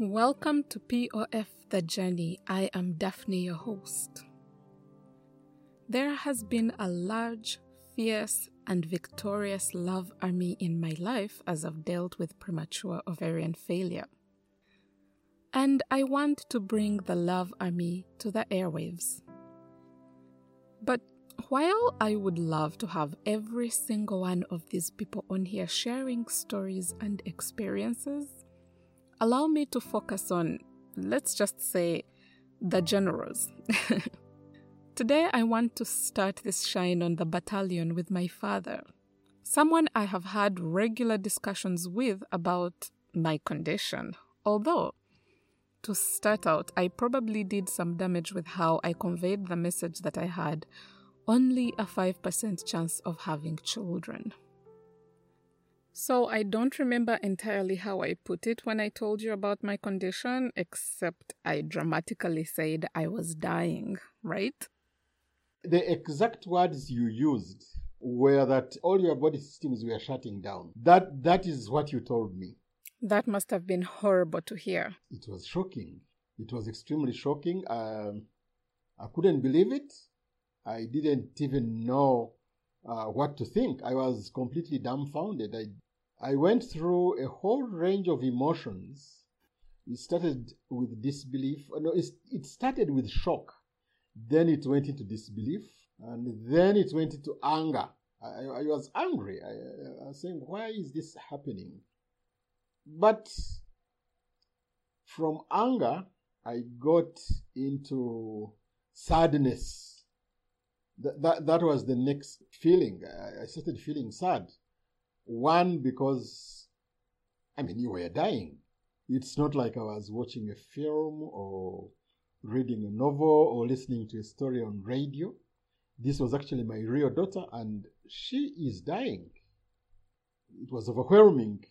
Welcome to POF The Journey. I am Daphne, your host. There has been a large, fierce, and victorious love army in my life as I've dealt with premature ovarian failure. And I want to bring the love army to the airwaves. But while I would love to have every single one of these people on here sharing stories and experiences, allow me to focus on, let's just say, the generals. Today, I want to start this shine on the battalion with my father, someone I have had regular discussions with about my condition. Although, to start out, I probably did some damage with how I conveyed the message that I had only a 5% chance of having children. So I don't remember entirely how I put it when I told you about my condition, except I dramatically said I was dying, right? The exact words you used were that all your body systems were shutting down. That that is what you told me. That must have been horrible to hear. It was shocking. It was extremely shocking. Um, I couldn't believe it. I didn't even know uh, what to think. I was completely dumbfounded. I I went through a whole range of emotions. It started with disbelief. Uh, no, it started with shock then it went into disbelief, and then it went into anger. I, I was angry. I, I was saying, why is this happening? But from anger, I got into sadness. That, that, that was the next feeling. I started feeling sad. One, because, I mean, you were dying. It's not like I was watching a film or reading a novel or listening to a story on radio. This was actually my real daughter, and she is dying. It was overwhelming.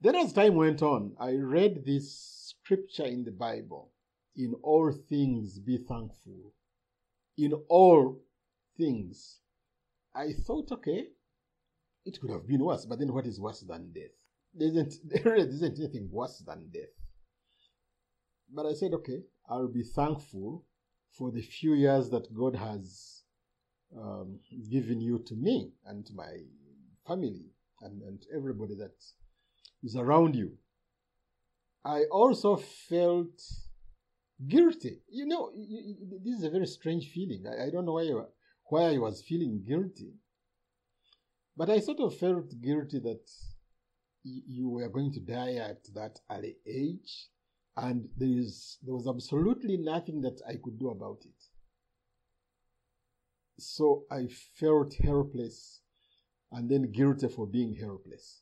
Then, as time went on, I read this scripture in the Bible In all things be thankful. In all things. I thought, okay, it could have been worse, but then what is worse than death? There isn't, there isn't anything worse than death. But I said, okay, I'll be thankful for the few years that God has um, given you to me and to my family and, and everybody that is around you. I also felt guilty. You know, this is a very strange feeling. I, I don't know why, why I was feeling guilty. But I sort of felt guilty that you were going to die at that early age and there is there was absolutely nothing that I could do about it. So I felt helpless and then guilty for being helpless.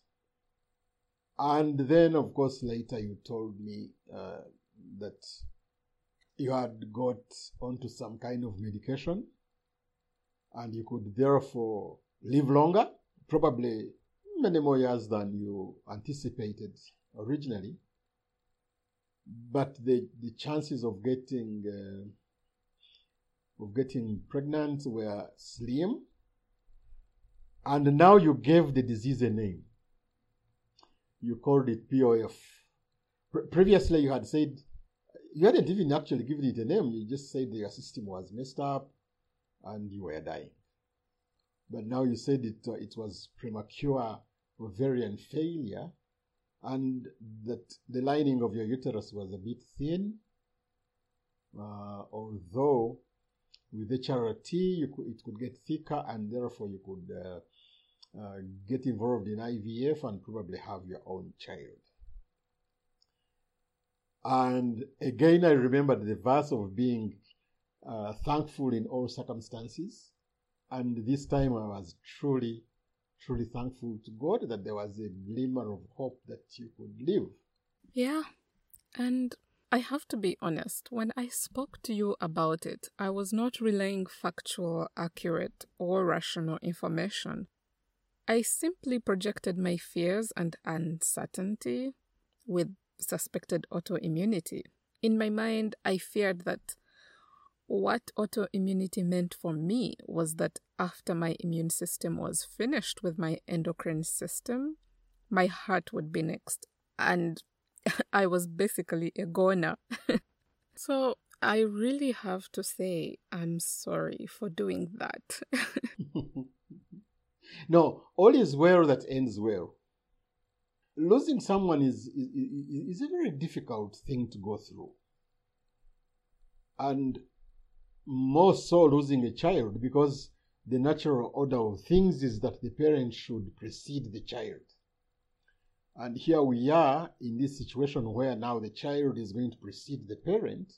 And then, of course, later you told me uh, that you had got onto some kind of medication and you could therefore live longer, probably many more years than you anticipated originally but the, the chances of getting uh, of getting pregnant were slim and now you gave the disease a name. You called it pof Pre- previously you had said you hadn't even actually given it a name you just said your system was messed up and you were dying but now you said it uh, it was premature ovarian failure and that the lining of your uterus was a bit thin, uh, although with HRT you could, it could get thicker and therefore you could uh, uh, get involved in IVF and probably have your own child. And again, I remembered the verse of being uh, thankful in all circumstances. And this time I was truly truly thankful to God that there was a glimmer of hope that you could live. Yeah. And I have to be honest, when I spoke to you about it, I was not relaying factual, accurate, or rational information. I simply projected my fears and uncertainty with suspected autoimmunity. In my mind, I feared that what autoimmunity meant for me was that after my immune system was finished with my endocrine system, my heart would be next. And I was basically a goner. so I really have to say I'm sorry for doing that. no, all is well that ends well. Losing someone is, is, is a very difficult thing to go through. And more so losing a child because the natural order of things is that the parent should precede the child. And here we are in this situation where now the child is going to precede the parent,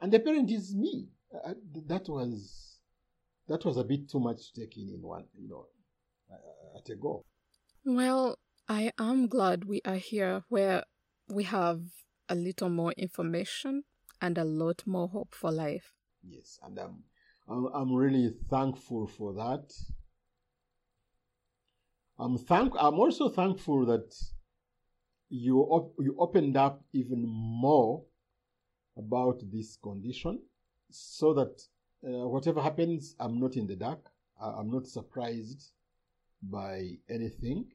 and the parent is me. Uh, that was that was a bit too much to take in in one, you know, uh, at a go. Well, I am glad we are here where we have a little more information and a lot more hope for life. Yes, and I'm I'm, really thankful for that. I'm thank I'm also thankful that you op- you opened up even more about this condition so that uh, whatever happens i'm not in the dark. I'm not surprised by anything.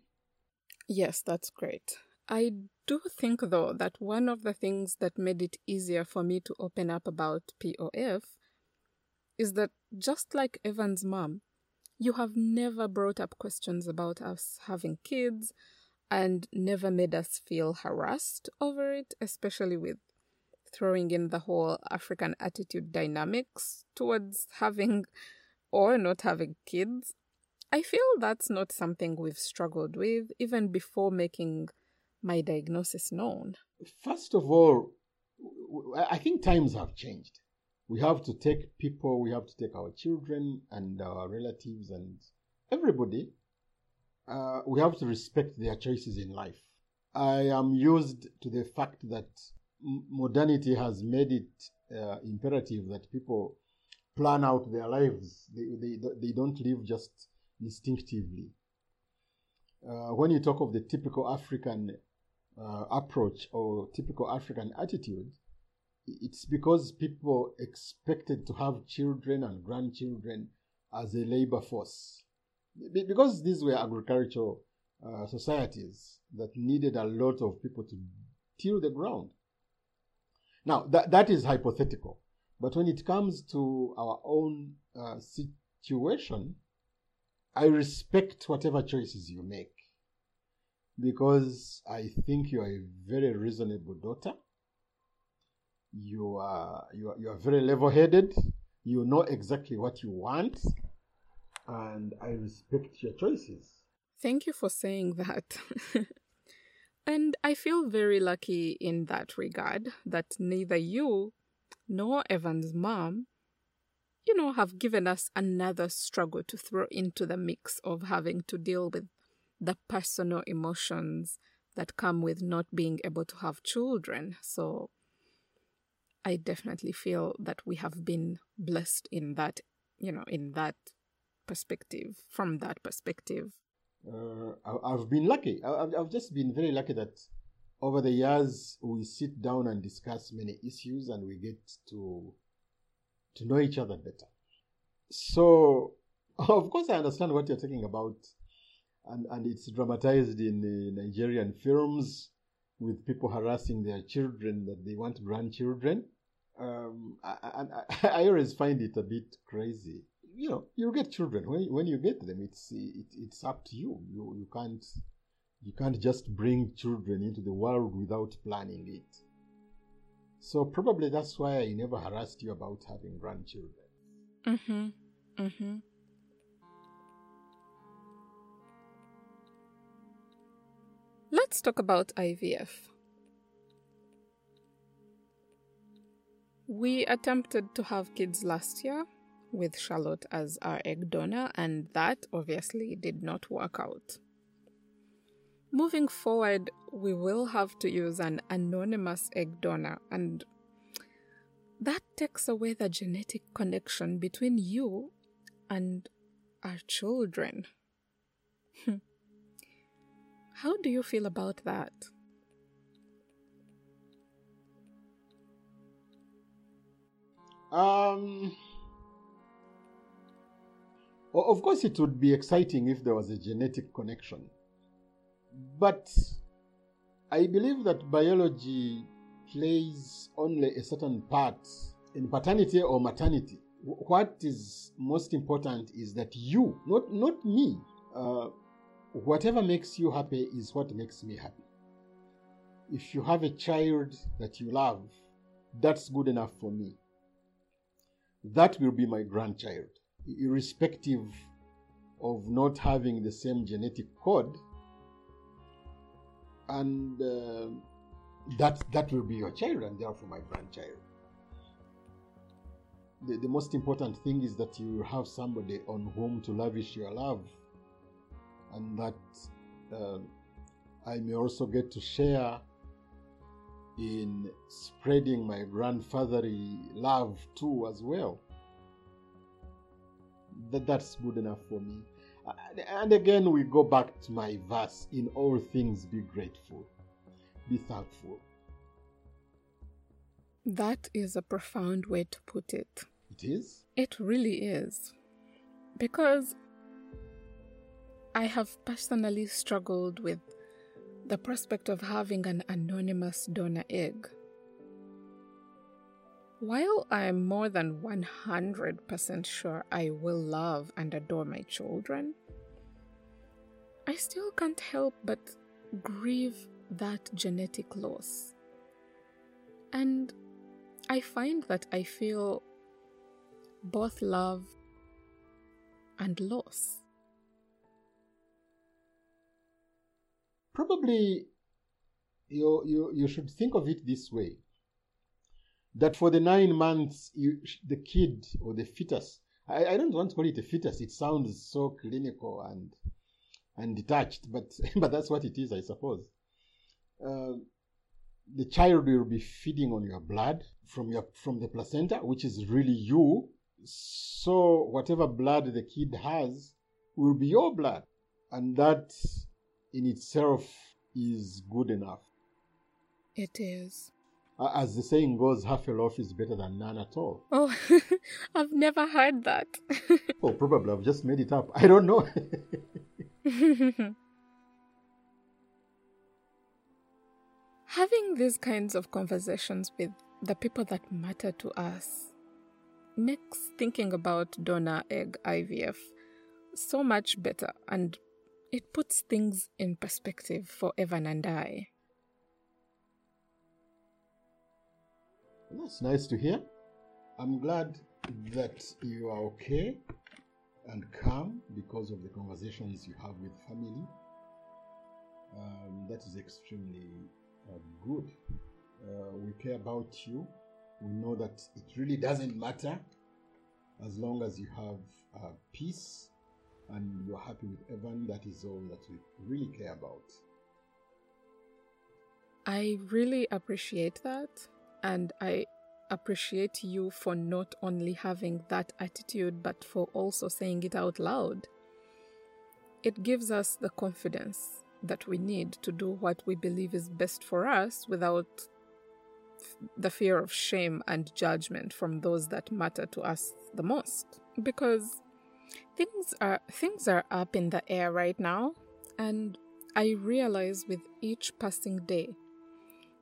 Yes that's great. I do think though that one of the things that made it easier for me to open up about pof is that just like evan's mom you have never brought up questions about us having kids and never made us feel harassed over it, especially with throwing in the whole African attitude dynamics towards having or not having kids. I feel that's not something we've struggled with even before making my diagnosis known. First of all, I think times have changed. We have to take people, we have to take our children and our relatives and everybody uh, we have to respect their choices in life. I am used to the fact that modernity has made it uh, imperative that people plan out their lives. They, they, they don't live just instinctively. Uh, when you talk of the typical African uh, approach or typical African attitude, it's because people expected to have children and grandchildren as a labor force because these were agricultural uh, societies that needed a lot of people to till the ground. Now, that, that is hypothetical. But when it comes to our own uh, situation, I respect whatever choices you make because I think you are a very reasonable daughter. You are, you are, you are very level headed. You know exactly what you want and I respect your choices. Thank you for saying that. and I feel very lucky in that regard that neither you nor Evan's mom, you know, have given us another struggle to throw into the mix of having to deal with the personal emotions that come with not being able to have children. So I definitely feel that we have been blessed in that, you know, in that perspective, from that perspective? Uh, I've been lucky. I've just been very lucky that over the years we sit down and discuss many issues and we get to to know each other better. So, of course, I understand what you're talking about, and and it's dramatized in the Nigerian films with people harassing their children that they want grandchildren. Um, I, I, I always find it a bit crazy. You know you get children. When when you get them it's it, it's up to you. You you can't you can't just bring children into the world without planning it. So probably that's why i never harassed you about having grandchildren. Mhm mhm let's talk about ivf we attempted to have kids last year with Charlotte as our egg donor, and that obviously did not work out. Moving forward, we will have to use an anonymous egg donor, and that takes away the genetic connection between you and our children. Hmm. How do you feel about that? Um, of course, it would be exciting if there was a genetic connection. But I believe that biology plays only a certain part in paternity or maternity. What is most important is that you, not, not me, uh, whatever makes you happy is what makes me happy. If you have a child that you love, that's good enough for me. That will be my grandchild, irrespective of not having the same genetic code. And uh, that, that will be your child, and therefore my grandchild. The, the most important thing is that you have somebody on whom to lavish your love, and that uh, I may also get to share in spreading my grandfatherly love too as well. That that's good enough for me. And again we go back to my verse in all things be grateful be thankful. That is a profound way to put it. It is? It really is. Because i have personally struggled with the prospect of having an anonymous donor egg. While I am more than 100% sure I will love and adore my children, I still can't help but grieve that genetic loss. And I find that I feel both love and loss. Probably you, you, you should think of it this way that for the nine months, you, the kid or the fetus, I, I don't want to call it a fetus, it sounds so clinical and, and detached, but, but that's what it is, I suppose. Uh, the child will be feeding on your blood from your from the placenta, which is really you. So whatever blood the kid has will be your blood, and that in itself is good enough. It is. As the saying goes, half a loaf is better than none at all. Oh, I've never heard that. oh, probably I've just made it up. I don't know. Having these kinds of conversations with the people that matter to us makes thinking about donor egg IVF so much better and it puts things in perspective for Evan and I. That's nice to hear. I'm glad that you are okay and calm because of the conversations you have with family. Um, that is extremely uh, good. Uh, we care about you. We know that it really doesn't matter as long as you have uh, peace and you're happy with Evan, that is all that we really care about. I really appreciate that, and I appreciate you for not only having that attitude but for also saying it out loud. It gives us the confidence that we need to do what we believe is best for us without the fear of shame and judgment from those that matter to us the most. Because Things are things are up in the air right now, and I realize with each passing day,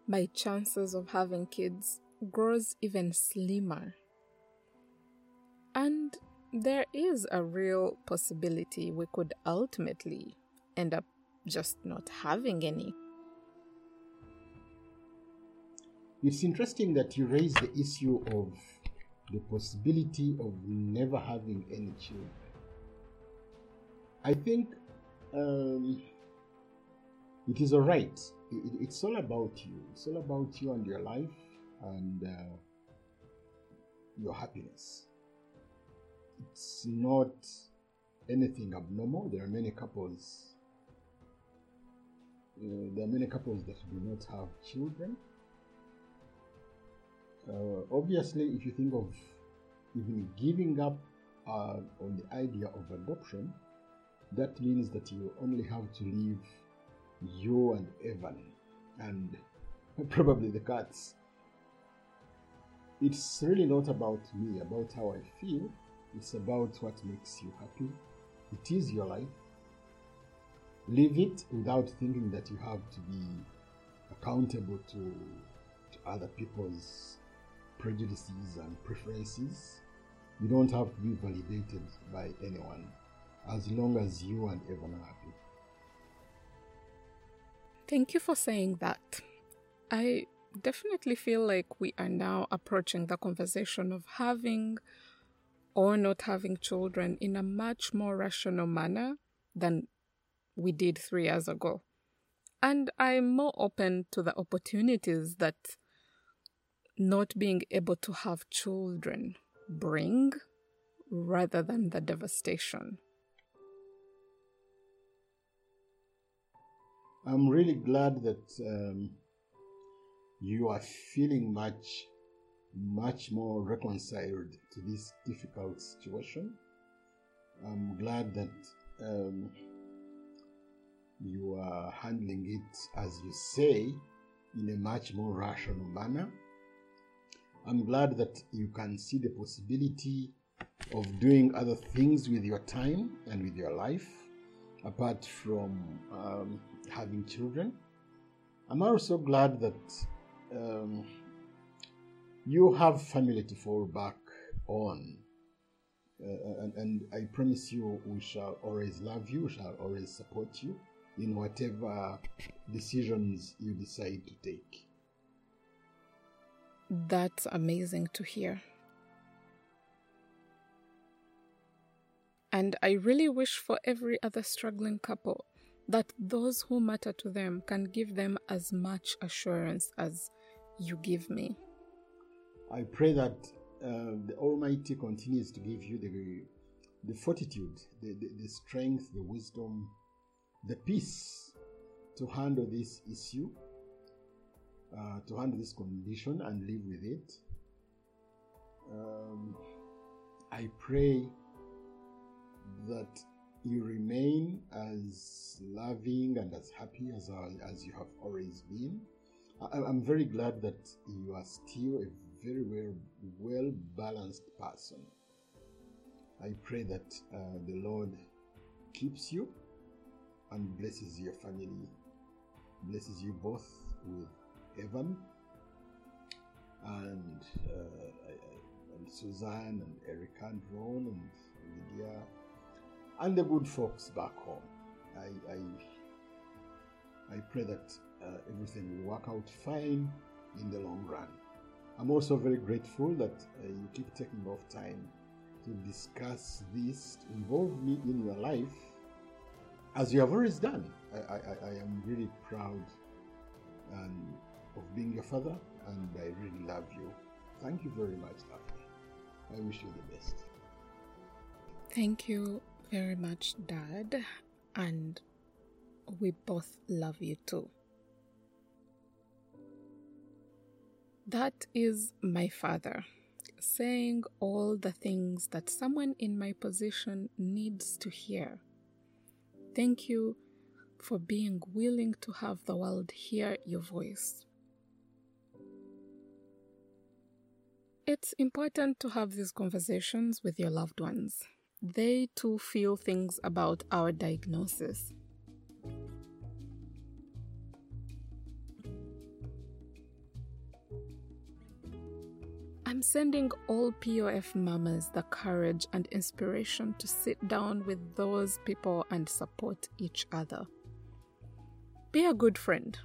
my chances of having kids grows even slimmer. And there is a real possibility we could ultimately end up just not having any. It's interesting that you raise the issue of the possibility of never having any children. I think um, it is all right. It, it's all about you. It's all about you and your life and uh, your happiness. It's not anything abnormal. There are many couples. Uh, there are many couples that do not have children. Uh, obviously, if you think of even giving up uh, on the idea of adoption, that means that you only have to leave you and Evan and probably the cats. It's really not about me, about how I feel. It's about what makes you happy. It is your life. Live it without thinking that you have to be accountable to, to other people's prejudices and preferences. You don't have to be validated by anyone as long as you and Evan are happy. Thank you for saying that. I definitely feel like we are now approaching the conversation of having or not having children in a much more rational manner than we did three years ago. And I'm more open to the opportunities that not being able to have children bring rather than the devastation. I'm really glad that um, you are feeling much, much more reconciled to this difficult situation. I'm glad that um, you are handling it, as you say, in a much more rational manner. I'm glad that you can see the possibility of doing other things with your time and with your life apart from um, having children. I'm also glad that um, you have family to fall back on. Uh, and, and, I promise you, we shall always love you, shall always support you in whatever decisions you decide to take. That's amazing to hear. And I really wish for every other struggling couple that those who matter to them can give them as much assurance as you give me. I pray that uh, the Almighty continues to give you the, the fortitude, the, the, the strength, the wisdom, the peace to handle this issue, uh, to handle this condition and live with it. Um, I pray that you remain as loving and as happy as, as you have always been. I, am very glad that you are still a very well, well balanced person. I pray that uh, the Lord keeps you and blesses your family, blesses you both with Evan and, uh, and Suzanne and Erica and Ron and Lydia and the good folks back home. I, I, I pray that uh, everything will work out fine in the long run. I'm also very grateful that uh, you keep taking off time to discuss this, to involve me in your life, as you have always done. I, I, I am really proud and of being your father, and I really love you. Thank you very much, Daphne. I wish you the best. Thank you very much, Dad, and we both love you too. That is my father saying all the things that someone in my position needs to hear. Thank you for being willing to have the world hear your voice. It's important to have these conversations with your loved ones they too feel things about our diagnosis. I'm sending all POF mamas the courage and inspiration to sit down with those people and support each other. Be a good friend.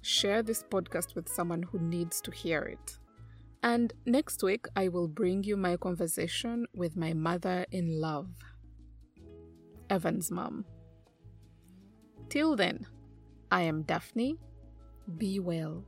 Share this podcast with someone who needs to hear it. And next week, I will bring you my conversation with my mother in love, Evan's mom. Till then, I am Daphne. Be well.